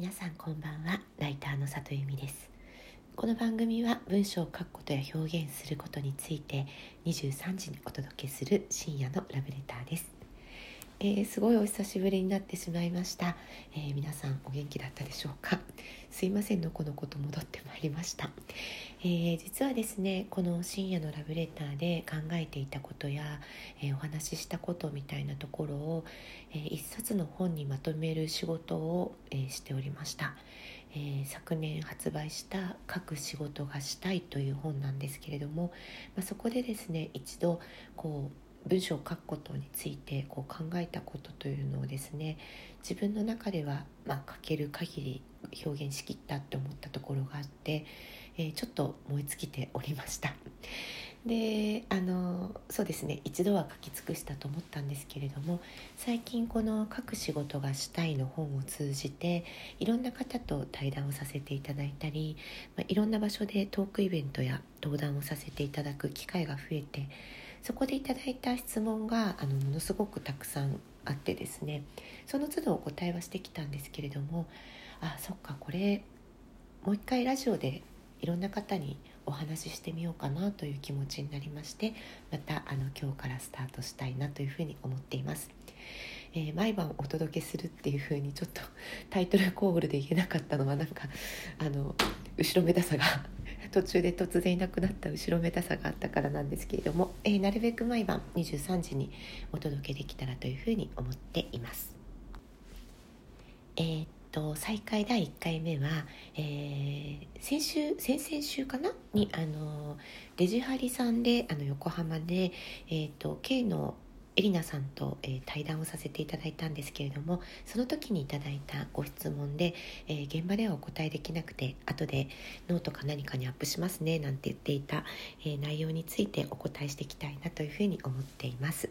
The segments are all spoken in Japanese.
皆さんこんばんは。ライターの里由美です。この番組は文章を書くことや表現することについて23時にお届けする深夜のラブレターです。えー、すごいお久しぶりになってしまいました、えー、皆さんお元気だったでしょうか？すいませんのこのこと戻ってまいりました、えー、実はですねこの深夜のラブレターで考えていたことや、えお話ししたことみたいなところを、え一冊の本にまとめる仕事を、えしておりました、え昨年発売した「書く仕事がしたい」という本なんですけれども、まあ、そこでですね一度こう文章を書くことについてこう考えたことというのをですね自分の中では、まあ、書ける限り表現しきったって思ったところがあって、えー、ちょっと燃え尽きておりました。であのそうですね一度は書き尽くしたと思ったんですけれども最近この「書く仕事がしたい」の本を通じていろんな方と対談をさせていただいたり、まあ、いろんな場所でトークイベントや登壇をさせていただく機会が増えてそこでいただいた質問があのものすごくたくさんあってですねその都度お答えはしてきたんですけれどもあそっかこれもう一回ラジオでいろんな方にお話ししてみようかなという気持ちになりましてまたあの今日からスタートしたいなというふうに思っています。えー、毎晩お届けするっていうふうにちょっとタイトルコールで言えなかったのはなんかあの後ろめたさが途中で突然いなくなった後ろめたさがあったからなんですけれども、えー、なるべく毎晩23時にお届けできたらというふうに思っています。えー、っと再開第1回目は、えー、先週先々週かな？にあのデジハリさんであの横浜で、えー、っと K のエリナさんと、えー、対談をさせていただいたんですけれどもその時にいただいたご質問で、えー、現場ではお答えできなくて後でノートか何かにアップしますねなんて言っていた、えー、内容についてお答えしていきたいなというふうに思っています。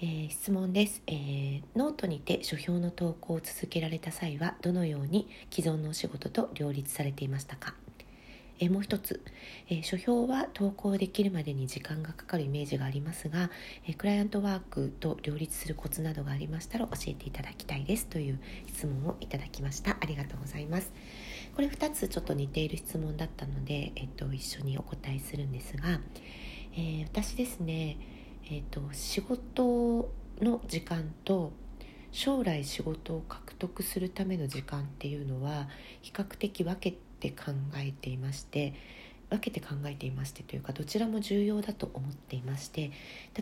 えー、質問です、えー、ノートにて書評の投稿を続けられた際はどのように既存のお仕事と両立されていましたか？えもう一つ、え書評は投稿できるまでに時間がかかるイメージがありますが、えクライアントワークと両立するコツなどがありましたら教えていただきたいですという質問をいただきました。ありがとうございます。これ2つちょっと似ている質問だったので、えっと、一緒にお答えするんですが、えー、私ですね、えっと、仕事の時間と将来仕事を獲得するための時間っていうのは比較的分けてて考えていまして分けて考えていましてというかどちらも重要だと思っていまして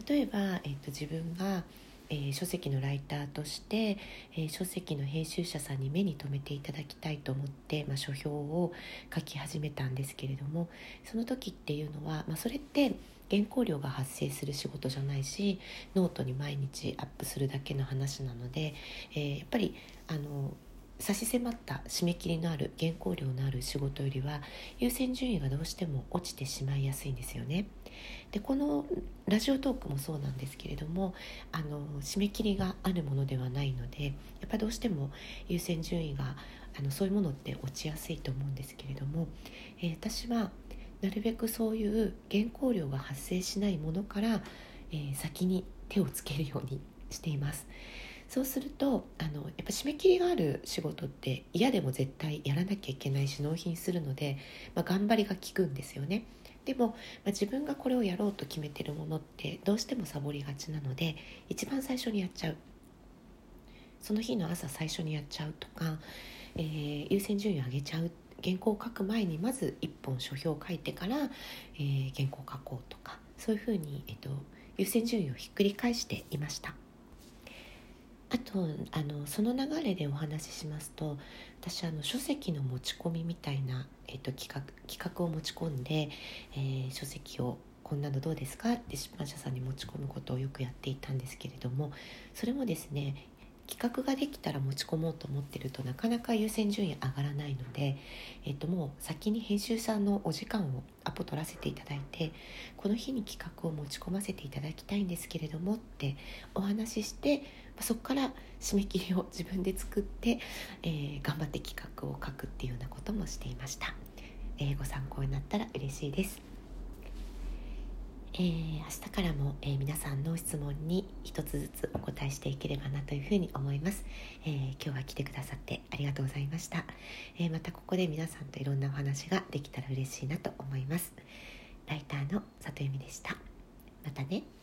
例えば、えーと、自分が、えー、書籍のライターとして、えー、書籍の編集者さんに目に留めていただきたいと思って、まあ、書評を書き始めたんですけれどもその時っていうのは、まあ、それって原稿料が発生する仕事じゃないしノートに毎日アップするだけの話なので、えー、やっぱりあの差し迫った締め切りのある原稿料のある仕事よりは優先順位がどうしても落ちてしまいやすいんですよね。でこのラジオトークもそうなんですけれどもあの締め切りがあるものではないのでやっぱどうしても優先順位があのそういうものって落ちやすいと思うんですけれども、えー、私はなるべくそういう原稿料が発生しないものから、えー、先に手をつけるようにしています。そうするとあのやっぱ締め切りがある仕事って嫌でも絶対やらなきゃいけないし納品するので、まあ、頑張りが効くんですよね。でも、まあ、自分がこれをやろうと決めてるものってどうしてもサボりがちなので一番最初にやっちゃうその日の朝最初にやっちゃうとか、えー、優先順位を上げちゃう原稿を書く前にまず1本書評を書いてから、えー、原稿を書こうとかそういうふうに、えっと、優先順位をひっくり返していました。とあのその流れでお話ししますと私あの書籍の持ち込みみたいな、えっと、企画企画を持ち込んで、えー、書籍をこんなのどうですか？って出版社さんに持ち込むことをよくやっていたんですけれどもそれもですね企画ができたら持ち込もうと思ってるとなかなか優先順位上がらないので、えっと、もう先に編集さんのお時間をアポ取らせていただいてこの日に企画を持ち込ませていただきたいんですけれどもってお話ししてそこから締め切りを自分で作って、えー、頑張って企画を書くっていうようなこともしていました、えー、ご参考になったら嬉しいです、えー、明日からも、えー、皆さんの質問に一つずつお答えしていければなというふうに思います、えー、今日は来てくださってありがとうございました、えまたここで皆さんといろんなお話ができたら嬉しいなと思います。ライターの里由美でした。またね。